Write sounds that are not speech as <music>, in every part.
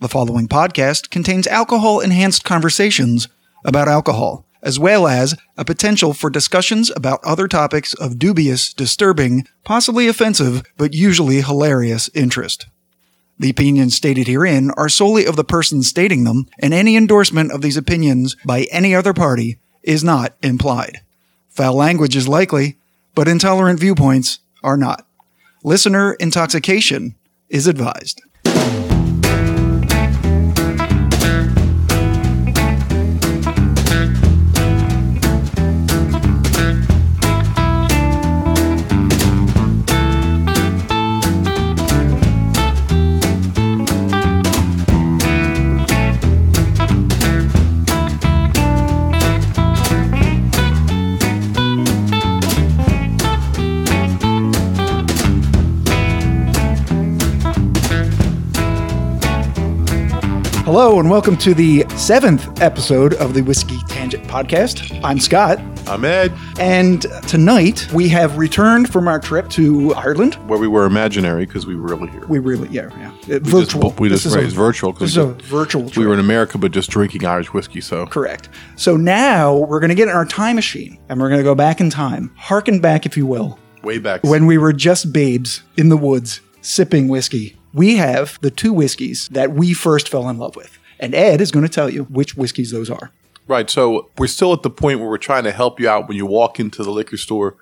The following podcast contains alcohol enhanced conversations about alcohol, as well as a potential for discussions about other topics of dubious, disturbing, possibly offensive, but usually hilarious interest. The opinions stated herein are solely of the person stating them, and any endorsement of these opinions by any other party is not implied. Foul language is likely, but intolerant viewpoints are not. Listener intoxication is advised. Hello, and welcome to the seventh episode of the Whiskey Tangent Podcast. I'm Scott, I'm Ed, and tonight we have returned from our trip to Ireland. where we were imaginary because we were really here. We really, yeah, yeah, Uh, We virtual. Just, we This just raised virtual This because is a virtual trip. we were in America, but just drinking Irish whiskey. So Correct. So now we're going to get in our time machine and we're going to go back in time, harken back, if you will, way back when we were just babes in the woods sipping whiskey. We have the two whiskeys that we first fell in love with. And Ed is going to tell you which whiskeys those are. right. So we're still at the point where we're trying to help you out when you walk into the liquor store.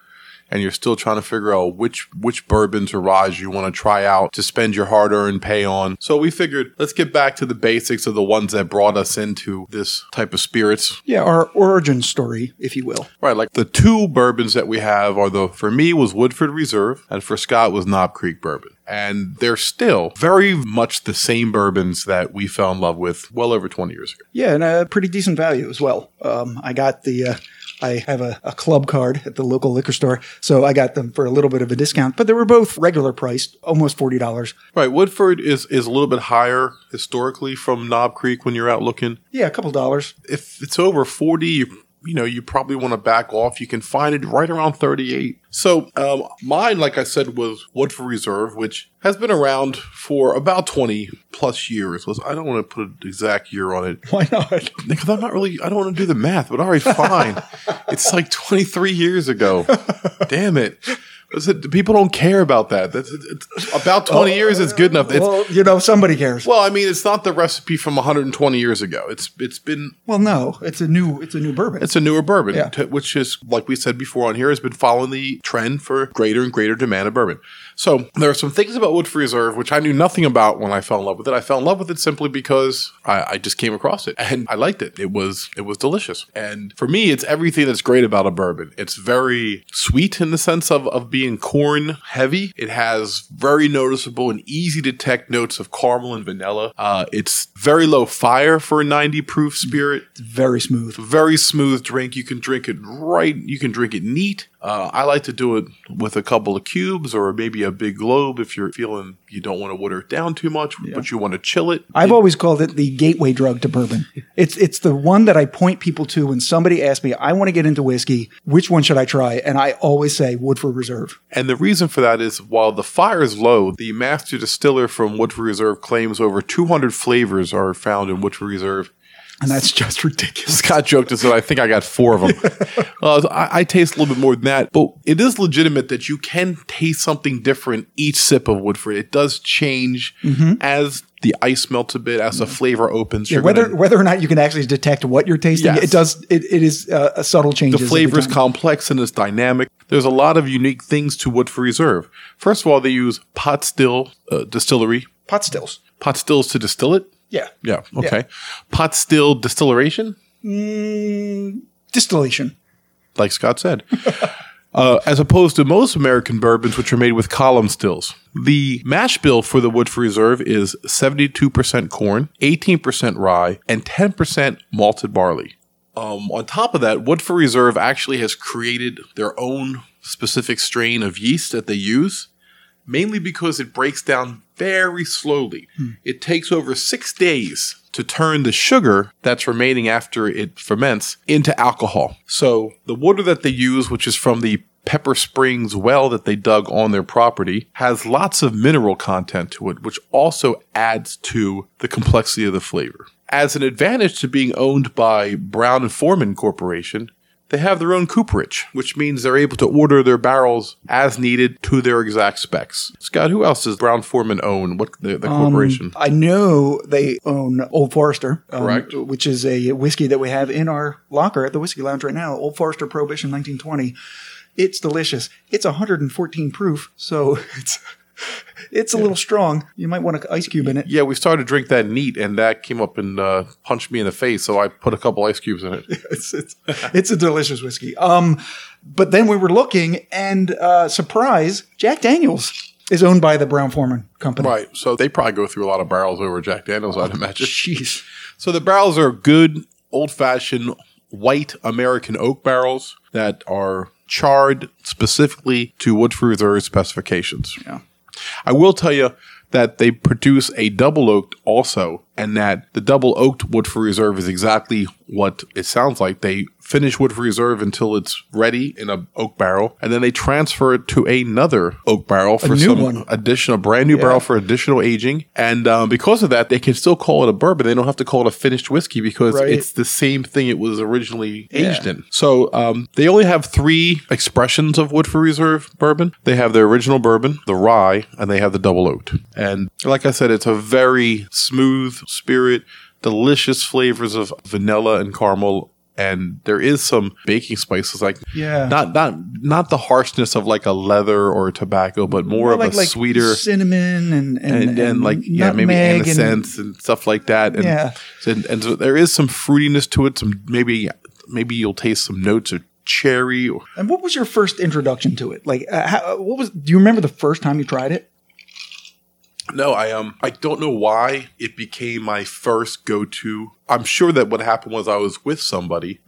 And you're still trying to figure out which which bourbons or ryes you want to try out to spend your hard earned pay on. So we figured let's get back to the basics of the ones that brought us into this type of spirits. Yeah, our origin story, if you will. Right, like the two bourbons that we have are the for me was Woodford Reserve and for Scott was Knob Creek Bourbon. And they're still very much the same bourbons that we fell in love with well over 20 years ago. Yeah, and a pretty decent value as well. Um, I got the. Uh, I have a, a club card at the local liquor store, so I got them for a little bit of a discount. But they were both regular priced, almost forty dollars. Right, Woodford is is a little bit higher historically from Knob Creek when you're out looking. Yeah, a couple dollars. If it's over 40, you you know, you probably want to back off. You can find it right around 38. So, um, mine, like I said, was Woodford Reserve, which has been around for about 20 plus years. Was I don't want to put an exact year on it Why not? because I'm not really. I don't want to do the math, but all right, fine. <laughs> it's like 23 years ago. <laughs> Damn it! People don't care about that. That's it's, about 20 years is good enough. It's, well, you know, somebody cares. well, I mean, it's not the recipe from 120 years ago. It's it's been Well, no, it's a new, it's a new bourbon. it's a newer bourbon, Yeah. t- which is like we said before on here has been following the trend for greater and greater demand of bourbon. So there are some things about Woodford Reserve which I knew nothing about when I fell in love with it. I fell in love with it simply because I, I just came across it and I liked it. It was it was delicious. And for me, it's everything that's great about a bourbon. It's very sweet in the sense of, of being corn heavy. It has very noticeable and easy to detect notes of caramel and vanilla. Uh, it's very low fire for a 90 proof spirit very smooth. very smooth drink. You can drink it right. You can drink it neat. Uh, I like to do it with a couple of cubes or maybe a big globe if you're feeling you don't want to water it down too much, but you want to chill it. I've always called it the gateway drug to bourbon. It's it's the one that I point people to when somebody asks me, I want to get into whiskey. Which one should I try? And I always say Woodford Reserve. And the reason for that is while the fire is low, the master distiller from Woodford Reserve claims over 200 flavors are found in Woodford Reserve. And that's just ridiculous. Scott joked and said, I think I got four of them. uh, <laughs> I, I taste a little bit more than that, but it is legitimate that you can taste something different each sip of Woodford. It does change as the ice melts a bit, as the flavor opens. Yeah, whether gonna- whether or not you can actually detect what you're tasting, Yes. it does. It, it is uh, a subtle change. the flavor is complex and it's dynamic. There's a lot of unique things to Woodford Reserve. First of all, they use pot still uh, distillery, pot stills. pot stills to distill it. Yeah, Yeah, okay. Pot still distillation. distillation. like Scott said. <laughs> Uh, as opposed to most American bourbons, which are made with column stills. The mash bill for the Woodford Reserve is 72% corn, 18% rye, and 10% malted barley. Um, on top of that, Woodford Reserve actually has created their own specific strain of yeast that they use, mainly because it breaks down very slowly. Hmm. It takes over six days to turn the sugar that's remaining after it ferments into alcohol. So the water that they use, which is from the Pepper Springs well that they dug on their property has lots of mineral content to it, which also adds to the complexity of the flavor. As an advantage to being owned by Brown and Forman Corporation, they have their own cooperage, which means they're able to order their barrels as needed to their exact specs. Scott, who else does Brown-Forman own? What the, the corporation? I know they own Old Forester, um, Correct. which is a whiskey that we have in our locker at the whiskey lounge right now. Old Forester Prohibition 1920. It's delicious. It's 114 proof, so <laughs> it's it's a little strong. You might want an ice cube in it. yeah, we started to drink that neat, and that came up and uh, punched me in the face. So I put a couple ice cubes in it. <laughs> It's it's, it's a delicious whiskey. Um, but then we were looking, and uh, surprise, Jack Daniels is owned by the Brown-Forman company. Right. So they probably go through a lot of barrels over Jack Daniels, I'd imagine. <laughs> Jeez. So the barrels are good, old fashioned white American oak barrels that are charred specifically to Woodford Reserve specifications. Yeah. I will tell you that they produce a double oaked also, and that the double oaked Woodford Reserve is exactly what it sounds like. They finish Woodford Reserve until it's ready in a oak barrel, and then they transfer it to another oak barrel for some one. additional brand new barrel for additional aging. And um, because of that, they can still call it a bourbon. They don't have to call it a finished whiskey because Right. it's the same thing it was originally aged Yeah. in. So um, they only have three expressions of Woodford Reserve bourbon. They have their original bourbon, the rye, and they have the double oaked. And like I said, it's a very smooth spirit, delicious flavors of vanilla and caramel. And there is some baking spices, like Yeah. not not not the harshness of like a leather or a tobacco, but more of like, a like sweeter cinnamon and and, and, and like yeah, maybe nutmeg and- and, stuff like that. And, Yeah. and, and so there is some fruitiness to it. Some maybe maybe you'll taste some notes of cherry. Or, And what was your first introduction to it? Like, uh, how, what was? Do you remember the first time you tried it? No, I um I don't know why it became my first go to. I'm sure that what happened was I was with somebody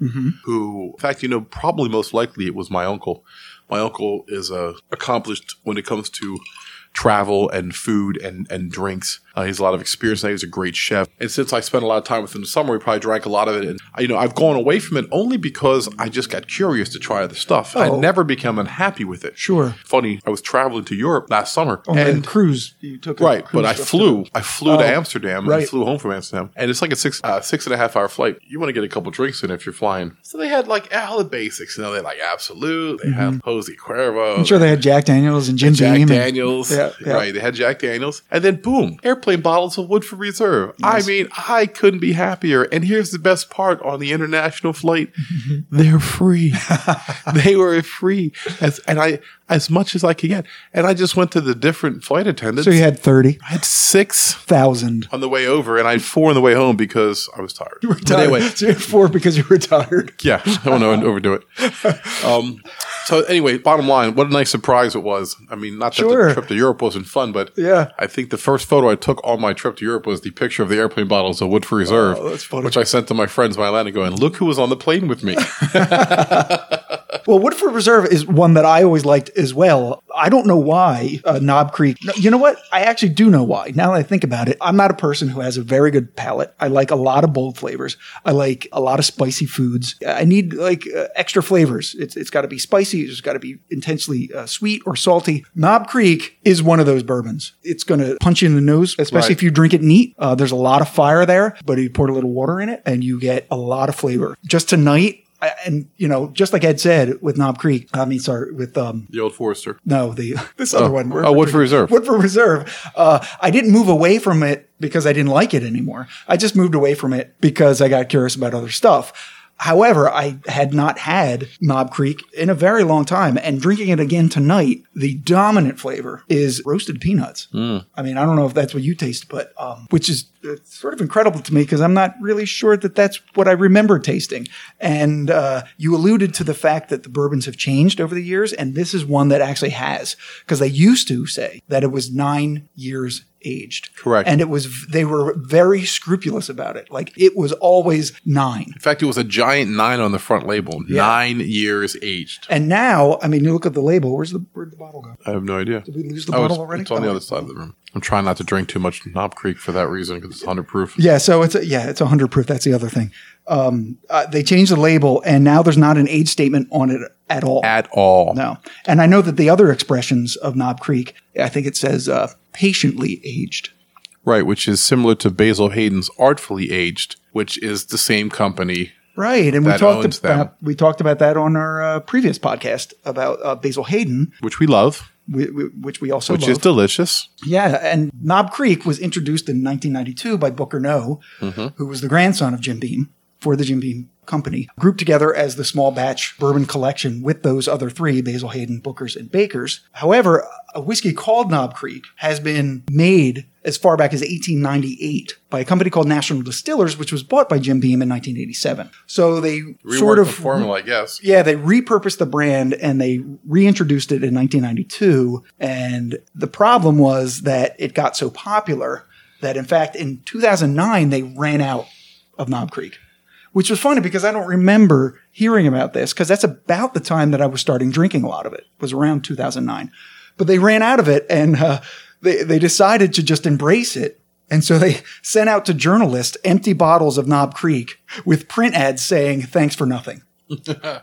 who, in fact, you know, probably most likely it was my uncle. My uncle is uh, accomplished when it comes to travel and food and, and drinks. Uh, he has a lot of experience. and He's a great chef. And since I spent a lot of time with him in the summer, we probably drank a lot of it. And, you know, I've gone away from it only because I just got curious to try the stuff. I Oh. never became unhappy with it. Sure. Funny, I was traveling to Europe last summer. On and cruise you took. a Right, but I to- flew. I flew to Oh, Amsterdam and right. flew home from Amsterdam, and it's like a six uh, six and a half hour flight. You want to get a couple drinks in if you're flying. So they had like all the basics. You know, they had like Absolut. They had Jose Cuervo. Mm-hmm. I'm sure they had Jack Daniels and Jim Jack Beam. and- Daniels. Yeah, yeah. Right. They had Jack Daniels. And then boom, airplane bottles of Woodford Reserve. I mean, I couldn't be happier. And here's the best part on the international flight. <laughs> They're free. they were free. As and I as much as I could get. And I just went to the different flight attendants. so you had thirty I had six thousand. on the way over and I had four on the way home because I was tired. But anyway, so you had four because you were tired. <laughs> yeah, I don't want to overdo it. Um, so anyway, bottom line, what a nice surprise it was. I mean, not that Sure. the trip to Europe wasn't fun, but Yeah. I think the first photo I took on my trip to Europe was the picture of the airplane bottles of Woodford Reserve, Oh, which I sent to my friends in Atlanta going, look who was on the plane with me. <laughs> Well, Woodford Reserve is one that I always liked as well. I don't know why uh, Knob Creek. No, you know what? I actually do know why. Now that I think about it, I'm not a person who has a very good palate. I like a lot of bold flavors. I like a lot of spicy foods. I need like uh, extra flavors. It's it's got to be spicy. It's got to be intensely uh, sweet or salty. Knob Creek is one of those bourbons. It's going to punch you in the nose, especially Right. if you drink it neat. Uh, there's a lot of fire there, but you pour a little water in it and you get a lot of flavor. Just tonight, I- and you know, just like Ed said with Knob Creek, I mean, sorry, with um, the old Forester. no, the <laughs> this other one, oh, Woodford Reserve. Woodford Reserve. Uh, I didn't move away from it because I didn't like it anymore. I just moved away from it because I got curious about other stuff. However, I had not had Knob Creek in a very long time, and drinking it again tonight, the dominant flavor is roasted peanuts. I mean, I don't know if that's what you taste, but um, which is uh, sort of incredible to me because I'm not really sure that that's what I remember tasting. And uh, you alluded to the fact that the bourbons have changed over the years, and this is one that actually has because they used to say that it was nine years aged. Correct. And it was they were very scrupulous about it. Like it was always nine. In fact, it was a giant nine on the front label. Nine years aged. And now, I mean, you look at the label. Where's the where'd the bottle go? I have no idea. Did we lose the Oh, it's, bottle already? it's on the Oh, other side of the room. I'm trying not to drink too much Knob Creek for that reason because it's 100 proof. Yeah, so it's a, yeah, it's 100 proof. That's the other thing. Um, uh, they changed the label, and now there's not an age statement on it at all. At all. no, and I know that the other expressions of Knob Creek, I think it says uh, patiently aged. Right, which is similar to Basil Hayden's Artfully Aged, which is the same company. Right, and we talked about we talked about that on our uh, previous podcast about uh, Basil Hayden, Which we love, whi- whi- which we also which love. is delicious. Yeah, and Knob Creek was introduced in 1992 by Booker Noe, who was the grandson of Jim Beam for the Jim Beam Company, grouped together as the small batch bourbon collection with those other three Basil Hayden, Booker's, and Baker's. However, a whiskey called Knob Creek has been made as far back as 1898 by a company called National Distillers, which was bought by Jim Beam in 1987. So they sort of the formula, I guess. yeah, they repurposed the brand and they reintroduced it in 1992. And the problem was that it got so popular that, in fact, in 2009, they ran out of Knob Creek, which was funny because I don't remember hearing about this because that's about the time that I was starting drinking a lot of it, was around 2009. But they ran out of it and uh, they, they decided to just embrace it. And so they <laughs> sent out to journalists empty bottles of Knob Creek with print ads saying, thanks for nothing. <laughs>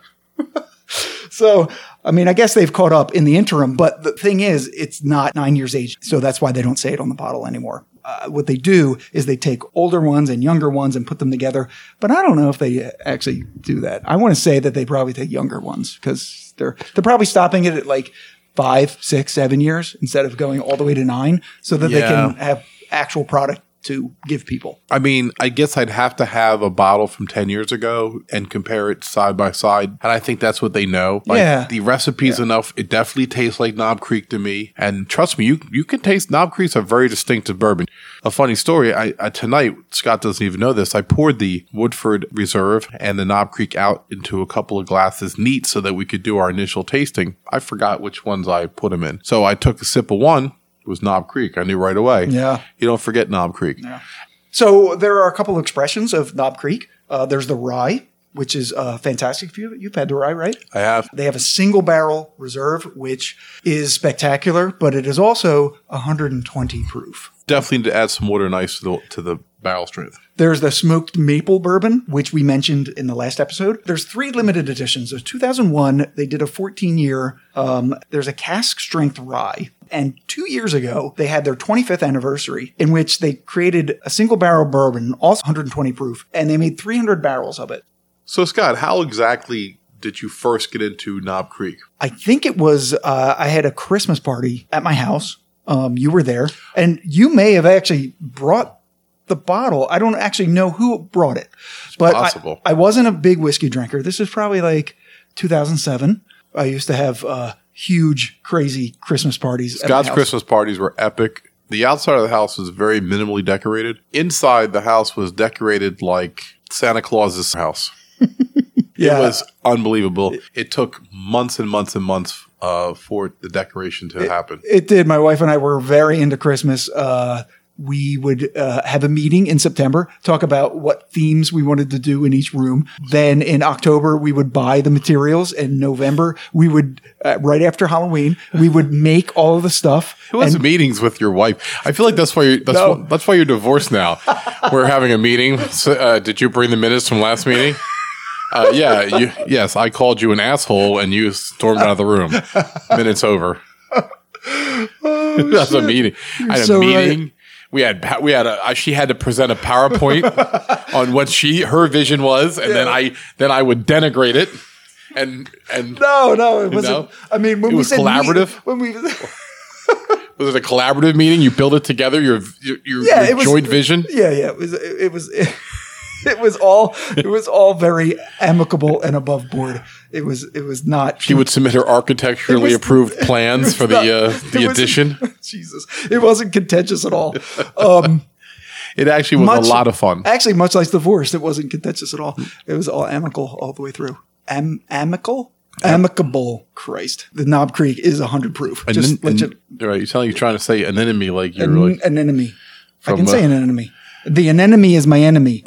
So, I mean, I guess they've caught up in the interim, but the thing is, it's not nine years age. So that's why they don't say it on the bottle anymore. Uh, what they do is they take older ones and younger ones and put them together. But I don't know if they actually do that. I want to say that they probably take younger ones because they're, they're probably stopping it at like five, six, seven years instead of going all the way to nine so that they can have actual product to give people. I mean, I guess I'd have to have a bottle from 10 years ago and compare it side by side. And I think that's what they know. Like, Yeah. The recipe's enough. It definitely tastes like Knob Creek to me. And trust me, you, you can taste Knob Creek's a very distinctive bourbon. A funny story, I, I tonight, Scott doesn't even know this, I poured the Woodford Reserve and the Knob Creek out into a couple of glasses neat so that we could do our initial tasting. I forgot which ones I put them in. So I took a sip of one. Was Knob Creek. I knew right away. Yeah. You don't forget Knob Creek. Yeah. So there are a couple of expressions of Knob Creek. Uh, there's the rye, which is uh, fantastic. You, you've had the rye, right? I have. They have a single barrel reserve, which is spectacular, but it is also 120 proof. definitely need to add some water and ice to the, to the barrel strength. There's the smoked maple bourbon, which we mentioned in the last episode. There's three limited editions. There's 2001. They did a 14 year. Um, there's a cask strength rye. And two years ago, they had their 25th anniversary in which they created a single barrel bourbon, also 120 proof, and they made 300 barrels of it. So, Scott, how exactly did you first get into Knob Creek? I think it was uh, I had a Christmas party at my house. Um, you were there, and you may have actually brought the bottle. I don't actually know who brought it, but I- I, wasn't a big whiskey drinker. This is probably like 2007. I used to have uh, huge, crazy Christmas parties. Scott's. Christmas parties were epic. The outside of the house was very minimally decorated. Inside the house was decorated like Santa Claus's house. <laughs> Yeah. It was unbelievable. It took months and months and months uh, for the decoration to happen. It did. My wife and I were very into Christmas. Uh, we would uh, have a meeting in September, talk about what themes we wanted to do in each room. Then in October, we would buy the materials. In November, we would, uh, right after Halloween, we would make all of the stuff. Who has meetings with your wife? I feel like that's why you're, that's, No. why, that's why you're divorced now. <laughs> We're having a meeting. So, uh, did you bring the minutes from last meeting? Uh, yeah, you, yes, I called you an asshole and you stormed out of the room. <laughs> Minutes over. <laughs> That's a meeting. I had a meeting. right. We had we had a she had to present a PowerPoint <laughs> on what she her vision was, and then I then I would denigrate it, and and no, no, it wasn't. No? I mean, when It we was meet- collaborative? when we, <laughs> was it a collaborative meeting? You build it together. Your your, your, Yeah, your it was- joint vision. yeah, yeah, it was, it was, <laughs> it was all, it was all very amicable and above board. It was, it was not. She would submit her architecturally was- approved <laughs> plans for the uh, the addition. <laughs> Jesus, it wasn't contentious at all. Um, <laughs> It actually was much- a lot of fun. Actually, much like divorce, it wasn't contentious at all. It was all amicable all the way through. Am- amicable? Amicable. Christ. The Knob Creek is a 100 proof. And Just then, let you, right, you sound like you're trying to say an enemy, like you're an, like an enemy. I can uh, say an enemy. The anemone is my enemy.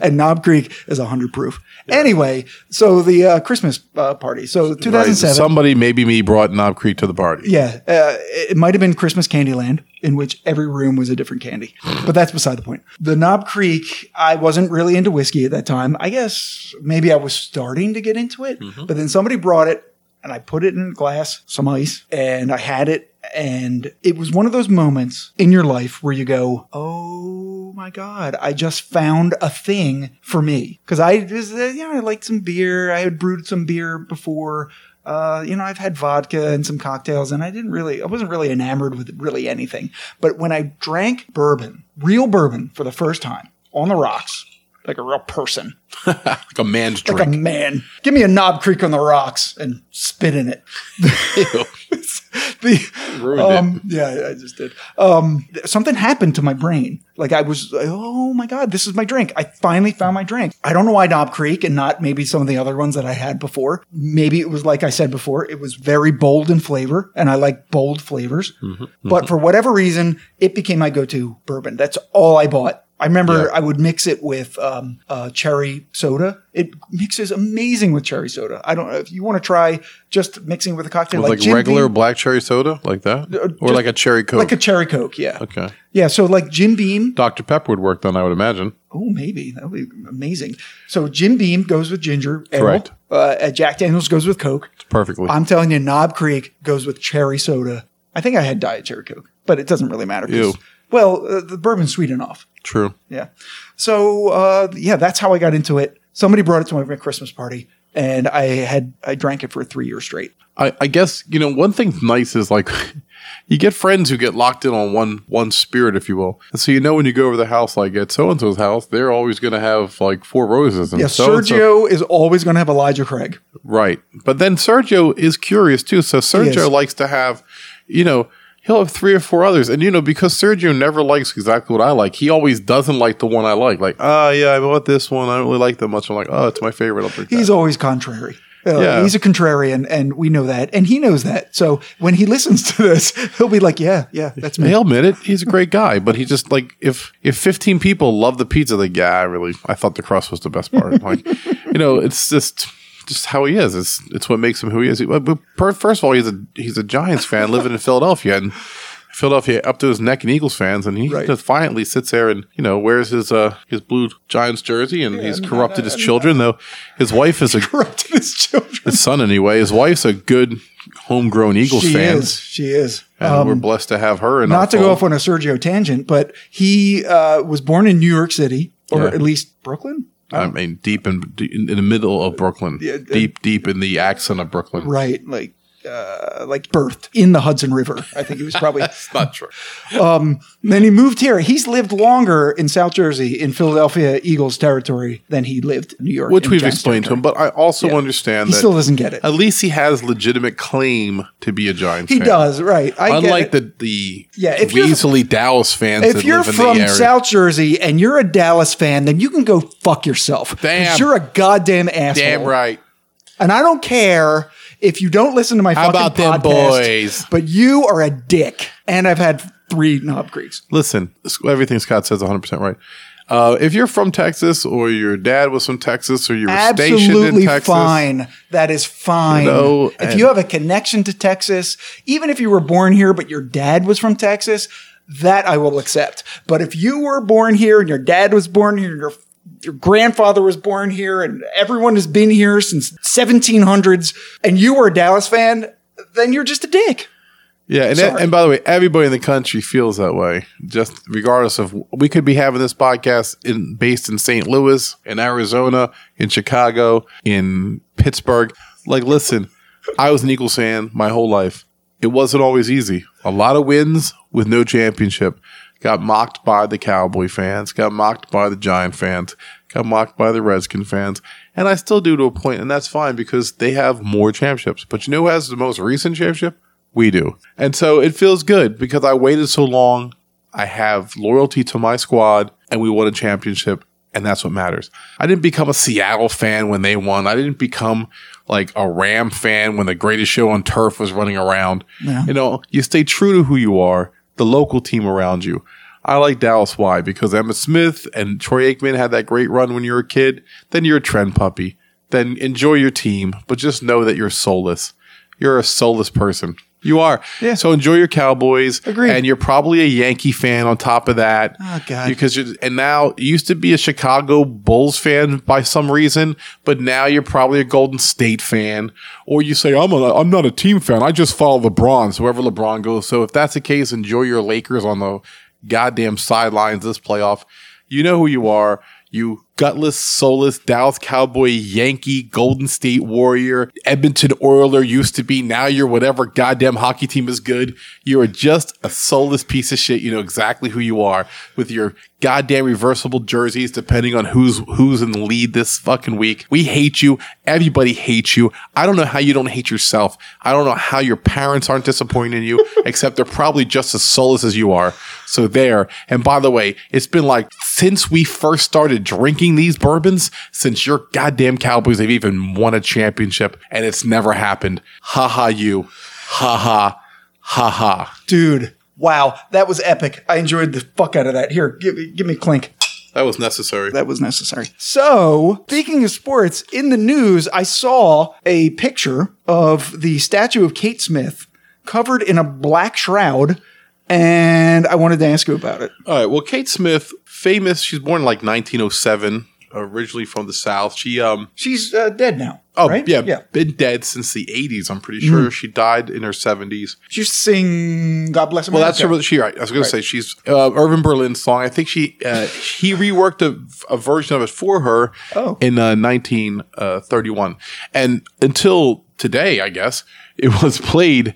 And Knob Creek is 100 proof. Anyway, so the uh, Christmas uh, party. So right, 2007. somebody, maybe me, brought Knob Creek to the party. Yeah, uh, it might have been Christmas Candyland, in which every room was a different candy. But that's beside the point. The Knob Creek, I wasn't really into whiskey at that time. I guess maybe I was starting to get into it, but then somebody brought it, and I put it in a glass, some ice, and I had it. And it was one of those moments in your life where you go, "Oh my god, I just found a thing for me." Because I was, uh, you know, I liked some beer. I had brewed some beer before uh, you know, I've had vodka and some cocktails, and I didn't really, I wasn't really enamored with really anything. But when I drank bourbon, real bourbon, for the first time on the rocks, like a real person, <laughs> Like a man's drink. like a man, give me a Knob Creek on the rocks and spit in it. <laughs> The, Ruined um, yeah, I just did. Um, something happened to my brain. Like I was, like, oh my god, this is my drink. I finally found my drink. I don't know why Knob Creek and not maybe some of the other ones that I had before. Maybe it was like I said before, it was very bold in flavor, and I like bold flavors. But for whatever reason, it became my go-to bourbon. That's all I bought. I remember Yeah. I would mix it with um, uh, cherry soda. It mixes amazing with cherry soda. I don't know if you want to try just mixing with a cocktail With like, Jim regular black cherry soda, like that, or Uh, just like a cherry coke. like a cherry coke. Yeah, okay, yeah. So like Jim Beam. Dr Pepper would work then, I would imagine. Oh, maybe that would be amazing. So Jim Beam goes with ginger. ale. Correct. Uh, uh, Jack Daniels goes with Coke. Perfectly. I'm telling you, Knob Creek goes with cherry soda. I think I had diet cherry Coke, but it doesn't really matter. Ew. Well, uh, the bourbon's sweet enough. True. Yeah. So uh, yeah, that's how I got into it. Somebody brought it to my Christmas party, and I had I drank it for three years straight. I, I guess you know one thing nice is like <laughs> you get friends who get locked in on one one spirit, if you will. And so you know when you go over the house, like at so and so's house, they're always going to have like four roses. And Yeah, so-and-so- Sergio is always going to have Elijah Craig. right? But then Sergio is curious too. So Sergio likes to have, you know. He'll have three or four others, and you know because Sergio never likes exactly what I like. He always doesn't like the one I like. Like, oh yeah, I bought this one. I don't really like that much. I'm like, oh, it's my favorite. I'll drink that. He's always contrary. Uh, Yeah. He's a contrarian, and we know that, and he knows that. So when he listens to this, <laughs> he'll be like, "Yeah, yeah, that's me." He'll admit it. He's a great guy, but he just like if if 15 people love the pizza, like yeah, I really I thought the crust was the best part. Like, you know, it's just just how he is. It's it's what makes him who he is. But but first of all, he's a he's a Giants fan living in Philadelphia and. Philadelphia up to his neck in Eagles fans, and he Right. defiantly sits there and you know wears his uh his blue Giants jersey, and he's corrupted his children. Though his wife is a <laughs> Corrupted his children. his son anyway. His wife's a good homegrown Eagles She fan, is. She is. and we're blessed to have her. Not to go off on a Sergio tangent, but he uh, was born in New York City, or Yeah. at least Brooklyn. I mean, deep in in, in the middle of Brooklyn, Yeah, deep deep in the accent of Brooklyn. Right, like uh, like birthed in the Hudson River. I think he was probably. <laughs> It's not true. um, then he moved here. He's lived longer in South Jersey, in Philadelphia Eagles territory, than he lived in New York, Which in we've Giants explained to him, but I also understand He that still doesn't get it. at least he has legitimate claim to be a Giants He fan. does, right? I Unlike it. the the Yeah, if you're- Dallas fans if that you're live in from the area. South Jersey and you're a Dallas fan, then you can go fuck yourself. Damn. you're a goddamn asshole. Damn right. And I don't care if you don't listen to my How fucking about them podcast, boys? But you are a dick. And I've had three knob creeks. Listen, everything Scott says 100 percent right. Uh, if you're from Texas, or your dad was from Texas, or you were stationed in Absolutely Texas, fine. That is fine. Know, if and- you have a connection to Texas, even if you were born here but your dad was from Texas, that I will accept. But if you were born here and your dad was born here, and your your grandfather was born here, and everyone has been here since 1700s, and you were a Dallas fan, then you're just a dick. Yeah, and, and by the way, everybody in the country feels that way. Just regardless of we could be having this podcast in based in St. Louis, in Arizona, in Chicago, in Pittsburgh. Like, listen, I was an Eagles fan my whole life. It wasn't always easy. A lot of wins with no championship. Got mocked by the Cowboy fans. Got mocked by the Giant fans. Got mocked by the Redskin fans. And I still do to a point, and that's fine because they have more championships. But you know who has the most recent championship? We do. And so it feels good because I waited so long. I have loyalty to my squad and we won a championship. and that's what matters. I didn't become a Seattle fan when they won. I didn't become like a Ram fan when the greatest show on turf was running around. Yeah. You know, you stay true to who you are, the local team around you. I like Dallas. Why? Because Emmitt Smith and Troy Aikman had that great run when you were a kid. Then you're a trend puppy. Then enjoy your team, but just know that you're soulless. You're a soulless person. You are. Yeah. So enjoy your Cowboys. Agreed. And you're probably a Yankee fan on top of that. Oh, God. Because you're, and now you used to be a Chicago Bulls fan by some reason, but now you're probably a Golden State fan. Or you say, I'm, a, I'm not a team fan. I just follow LeBron. So wherever LeBron goes. So if that's the case, enjoy your Lakers on the goddamn sidelines this playoff. You know who you are. You gutless, soulless Dallas Cowboy, Yankee, Golden State Warrior, Edmonton Oiler used to be. Now you're whatever goddamn hockey team is good. You are just a soulless piece of shit. You know exactly who you are with your goddamn reversible jerseys, depending on who's who's in the lead this fucking week. We hate you. Everybody hates you. I don't know how you don't hate yourself. I don't know how your parents aren't disappointed in you, <laughs> except they're probably just as soulless as you are. So there. And by the way, it's been like since we first started drinking these bourbons, since your goddamn Cowboys have even won a championship, and it's never happened. Ha ha you. Ha ha. Ha ha. Dude, wow, that was epic. I enjoyed the fuck out of that. Here, give me, give me a clink. That was necessary. That was necessary. So, speaking of sports, in the news, I saw a picture of the statue of Kate Smith covered in a black shroud, and I wanted to ask you about it. All right. Well, Kate Smith, famous. She's born like 1907, originally from the South. She, um, She's uh, dead now. oh, right? yeah, yeah. been dead since the 80s, I'm pretty sure. She died in her 70s. She used to sing "God Bless America." Well, that's her. She right. I was going to say she's uh, Irving Berlin's song. I think she uh, he reworked a, a version of it for her Oh. in uh, 1931, and until today, I guess it <laughs> was played.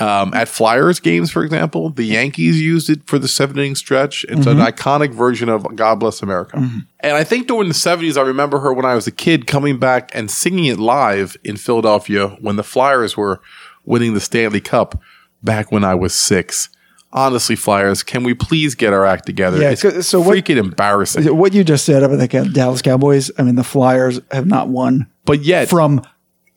Um, at Flyers games, for example, the Yankees used it for the seven inning stretch. It's an iconic version of God Bless America. And I think during the 70s, I remember her when I was a kid coming back and singing it live in Philadelphia when the Flyers were winning the Stanley Cup back when I was six. Honestly, Flyers, can we please get our act together? Yeah, it's so- so what- freaking embarrassing. What you just said about the Dallas Cowboys, I mean, the Flyers have not won But yet, from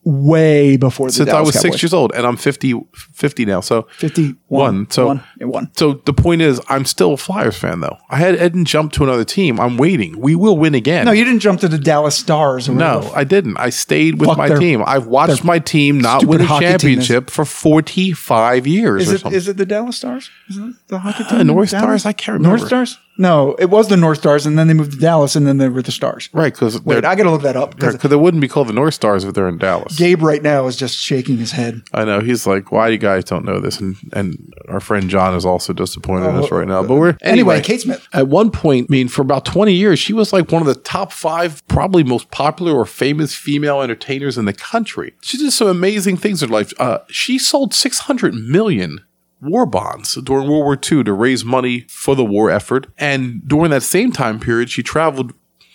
way before the since I was Cowboys. six years old, and I'm 50, 50 now, so 51. One, so- one, and one. So the point is, I'm still a Flyers fan, though. I had I didn't jump to another team. I'm waiting. We will win again. No, you didn't jump to the Dallas Stars. Or No, whatever. I didn't. I stayed with Fuck my their- team. I've watched my team not stupid win a hockey team is- championship for 45 years Is or it something. is it the Dallas Stars? Is it the hockey team? Uh, North Dallas? Stars? I can't remember. North Stars? No, it was the North Stars, and then they moved to Dallas, and then they were the Stars. right, because Wait, I got to look that up because they wouldn't be called the North Stars if they're in Dallas. Gabe right now is just shaking his head. I know he's like, why you guys don't know this? And and our friend John is also disappointed in us Oh, right now. But we're Anyway, Kate Smith. At one point, I mean, for about twenty years, she was like one of the top five, probably most popular or famous female entertainers in the country. She did some amazing things in her life. Uh, she sold six hundred million war bonds during World War II to raise money for the war effort. And during that same time period, she traveled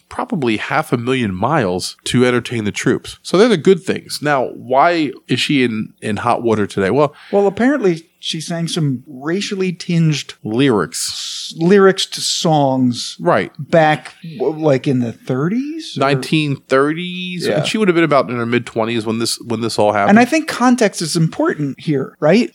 probably half a million miles to entertain the troops. So they're the good things. Now, why is she in, in hot water today? Well, Well, apparently she sang some racially tinged lyrics. lyrics to songs Right. back like in the 30s. 1930s. Yeah. She would have been about in her mid 20s when this when this all happened. And I think context is important here, right?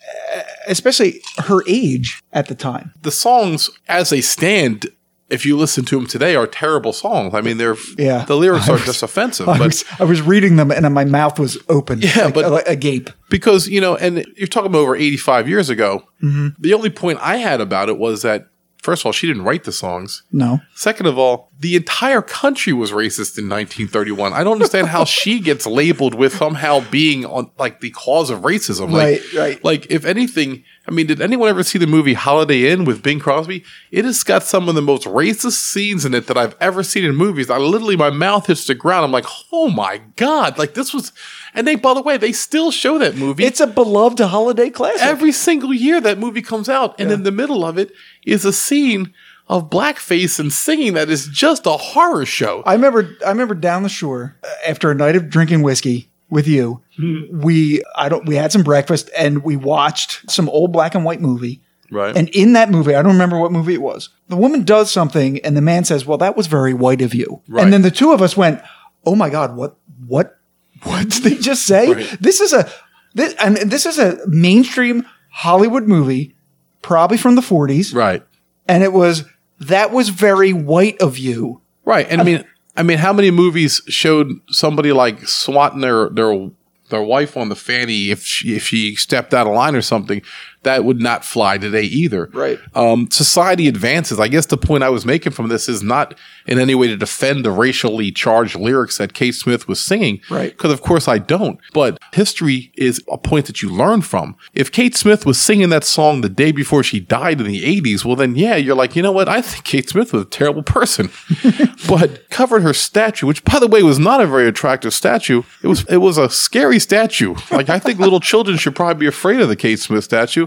Especially her age at the time. the songs as they stand if you listen to them today are terrible songs. I mean, they're Yeah. the lyrics <laughs> I are was- just offensive, I but was, I was reading them and my mouth was open. Yeah, like, but- like agape. because you know, and you're talking about over 85 years ago. Mm-hmm. The only point I had about it was that first of all, she didn't write the songs. No. Second of all, the entire country was racist in 1931. I don't understand how <laughs> she gets labeled with somehow being on like the cause of racism. Like, Right, right. Like, if anything, I mean, did anyone ever see the movie Holiday Inn with Bing Crosby? It has got some of the most racist scenes in it that I've ever seen in movies. I literally, my mouth hits the ground. I'm like, oh my god! Like this was, and they, by the way, they still show that movie. It's a beloved holiday classic. Every single year that movie comes out, and in the middle of it is a scene of blackface and singing that is just a horror show. I remember I remember down the shore uh, after a night of drinking whiskey with you. Hmm. We I don't we had some breakfast and we watched some old black and white movie Right. And in that movie, I don't remember what movie it was. The woman does something, and the man says, "Well, that was very white of you." Right. And then the two of us went, "Oh my god, what, what, what did they just say?" Right. This is a, this, and this is a mainstream Hollywood movie, probably from the '40s, Right. and it was that was very white of you. Right. And I mean, I mean, how many movies showed somebody like swatting their their their wife on the fanny if she, if she stepped out of line or something? That would not fly today either. Right. Um, society advances. I guess the point I was making from this is not in any way to defend the racially charged lyrics that Kate Smith was singing. Right. Because of course I don't. But history is a point that you learn from. If Kate Smith was singing that song the day before she died in the 80s, well then yeah, you're like, you know what? I think Kate Smith was a terrible person. <laughs> but covered her statue, which by the way was not a very attractive statue. It was it was a scary statue. Like I think little children should probably be afraid of the Kate Smith statue.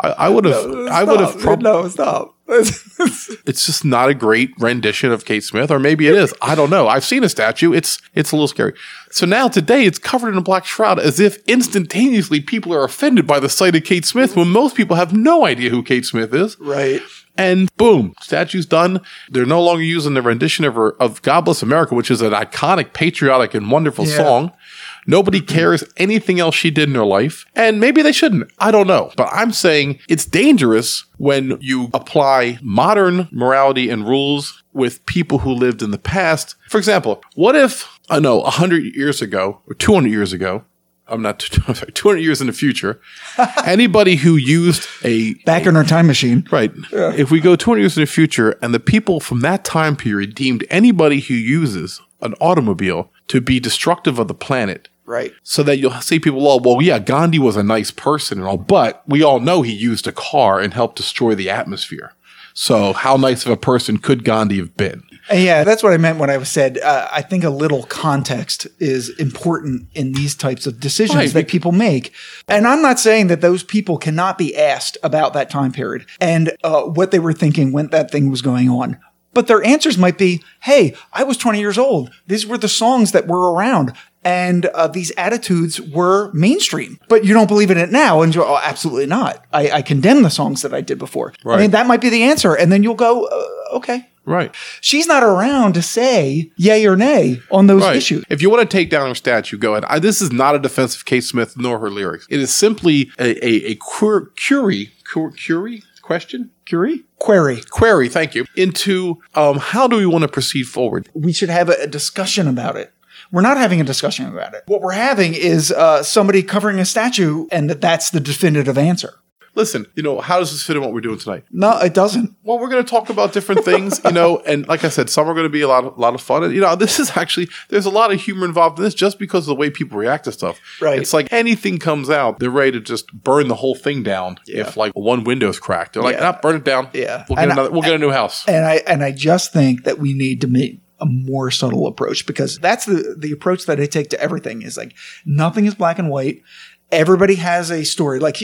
I, I would have I would have probably no stop. <laughs> it's just not a great rendition of Kate Smith, or maybe it is. I don't know. I've seen a statue. It's it's a little scary. So now today it's covered in a black shroud, as if instantaneously people are offended by the sight of Kate Smith, when most people have no idea who Kate Smith is. right. And boom, statue's done. They're no longer using the rendition of her of God Bless America, which is an iconic, patriotic, and wonderful Yeah. song. Nobody mm-hmm. cares anything else she did in her life. And maybe they shouldn't. I don't know. But I'm saying it's dangerous when you apply modern morality and rules with people who lived in the past. For example, what if, I know, 100 years ago or 200 years ago, I'm not, <laughs> sorry, 200 years in the future, <laughs> anybody who used a Back in our time machine. Right. If we go 200 years in the future and the people from that time period deemed anybody who uses an automobile to be destructive of the planet, Right. so that you'll see people, oh, well, yeah, Gandhi was a nice person and all, but we all know he used a car and helped destroy the atmosphere. So how nice of a person could Gandhi have been? Yeah, that's what I meant when I said uh, I think a little context is important in these types of decisions Right. that people make. And I'm not saying that those people cannot be asked about that time period and uh, what they were thinking when that thing was going on. But their answers might be, "Hey, I was 20 years old. These were the songs that were around." And uh, these attitudes were mainstream, but you don't believe in it now. And you're, oh, absolutely not. I, I condemn the songs that I did before. I mean, that might be the answer. And then you'll go, uh, okay, Right. she's not around to say yay or nay on those Right. issues. If you want to take down her statue, go ahead. I, this is not a defense of Kate Smith nor her lyrics. It is simply a, a, a quer- query, quer- query question? Curie? Query. Query, thank you, into um, how do we want to proceed forward? We should have a, a discussion about it. We're not having a discussion about it. What we're having is uh, somebody covering a statue, and that that's the definitive answer. Listen, you know, how does this fit in what we're doing tonight? No, it doesn't. Well, we're going to talk about different things, you know, <laughs> and like I said, some are going to be a lot, of, lot of fun. And, you know, this is actually, there's a lot of humor involved in this just because of the way people react to stuff. Right. It's like anything comes out, they're ready to just burn the whole thing down yeah. if like one window's cracked. They're like, Yeah. ah, burn it down. Yeah. We'll get, And another, we'll get a new house. And I and I just think that we need to make a more subtle approach because that's the the approach that I take to everything is like nothing is black and white. Everybody has a story. Like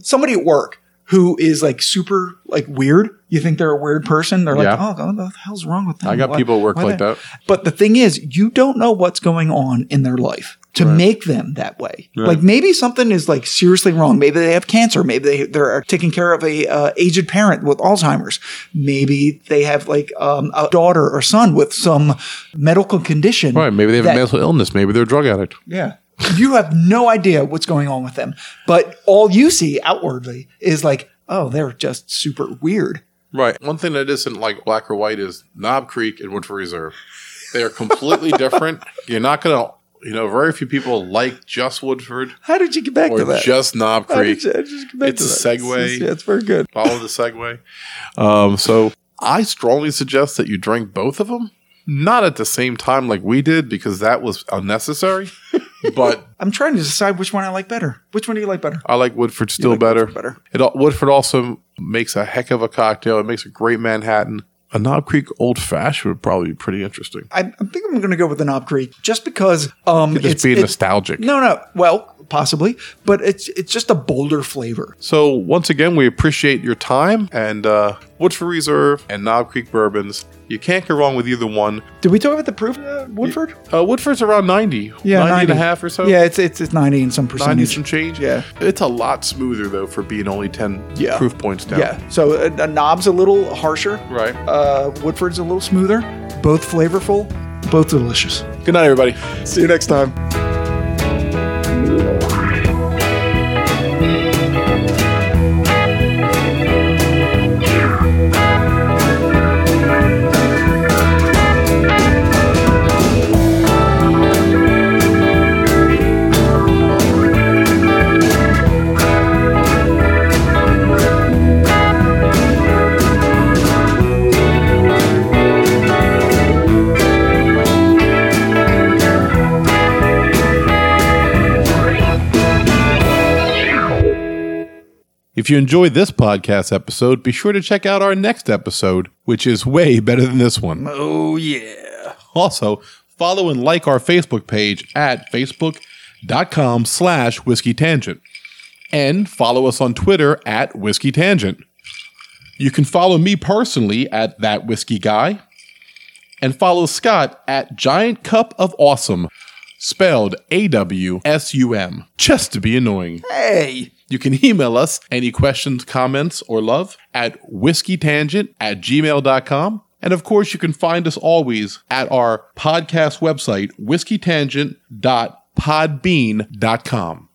somebody at work who is like super like weird. You think they're a weird person. They're like, Yeah. oh, what the hell's wrong with them? I got Why- people at work like that. But the thing is, you don't know what's going on in their life to make them that way. Right. Like maybe something is like seriously wrong. Maybe they have cancer. Maybe they they're taking care of a uh, aged parent with Alzheimer's. Maybe they have like um, a daughter or son with some medical condition. Right. Maybe they have that- a mental illness. Maybe they're a drug addict. Yeah. You have no idea what's going on with them, but all you see outwardly is like, oh, they're just super weird. Right. One thing that isn't like black or white is Knob Creek and Woodford Reserve. They are completely <laughs> different. You're not going to, you know, very few people like just Woodford How did you get back to that? just Knob Creek. you- how did you get back It's a that? segue. It's, yeah, it's very good. Follow the segue. Um, so I strongly suggest that you drink both of them. Not at the same time like we did because that was unnecessary. <laughs> but I'm trying to decide which one I like better. Which one do you like better? I like Woodford still like better. Woodford better. It Woodford also makes a heck of a cocktail. It makes a great Manhattan. A Knob Creek Old Fashioned would probably be pretty interesting. I, I think I'm going to go with the Knob Creek just because um, Just it's being it- nostalgic. No, no. Well, possibly, but it's it's just a bolder flavor. So once again, we appreciate your time and uh, Woodford Reserve and Knob Creek bourbons. You can't go wrong with either one. Did we talk about the proof, uh, Woodford? Uh, Woodford's around 90, Yeah, 90, 90 and a half or so. Yeah, it's it's, it's ninety and some 90 percentage. some change. Yeah. It's a lot smoother though for being only 10 Yeah. proof points down. Yeah, so uh, a knob's a little harsher. Right. Uh, Woodford's a little smoother. Both flavorful, both delicious. Good night, everybody. See you next time. If you enjoyed this podcast episode, be sure to check out our next episode, which is way better than this one. Oh yeah. Also, follow and like our Facebook page at facebook.com slash whiskey tangent. And follow us on Twitter at whiskey tangent. You can follow me personally at that whiskey guy. And follow Scott at Giant Cup of Awesome, spelled A W S U M, just to be annoying. Hey. You can <laughs> email us any questions, comments, or love at whiskeytangent at gmail.com. And of course, you can find us always at our podcast website, whiskeytangent.podbean.com.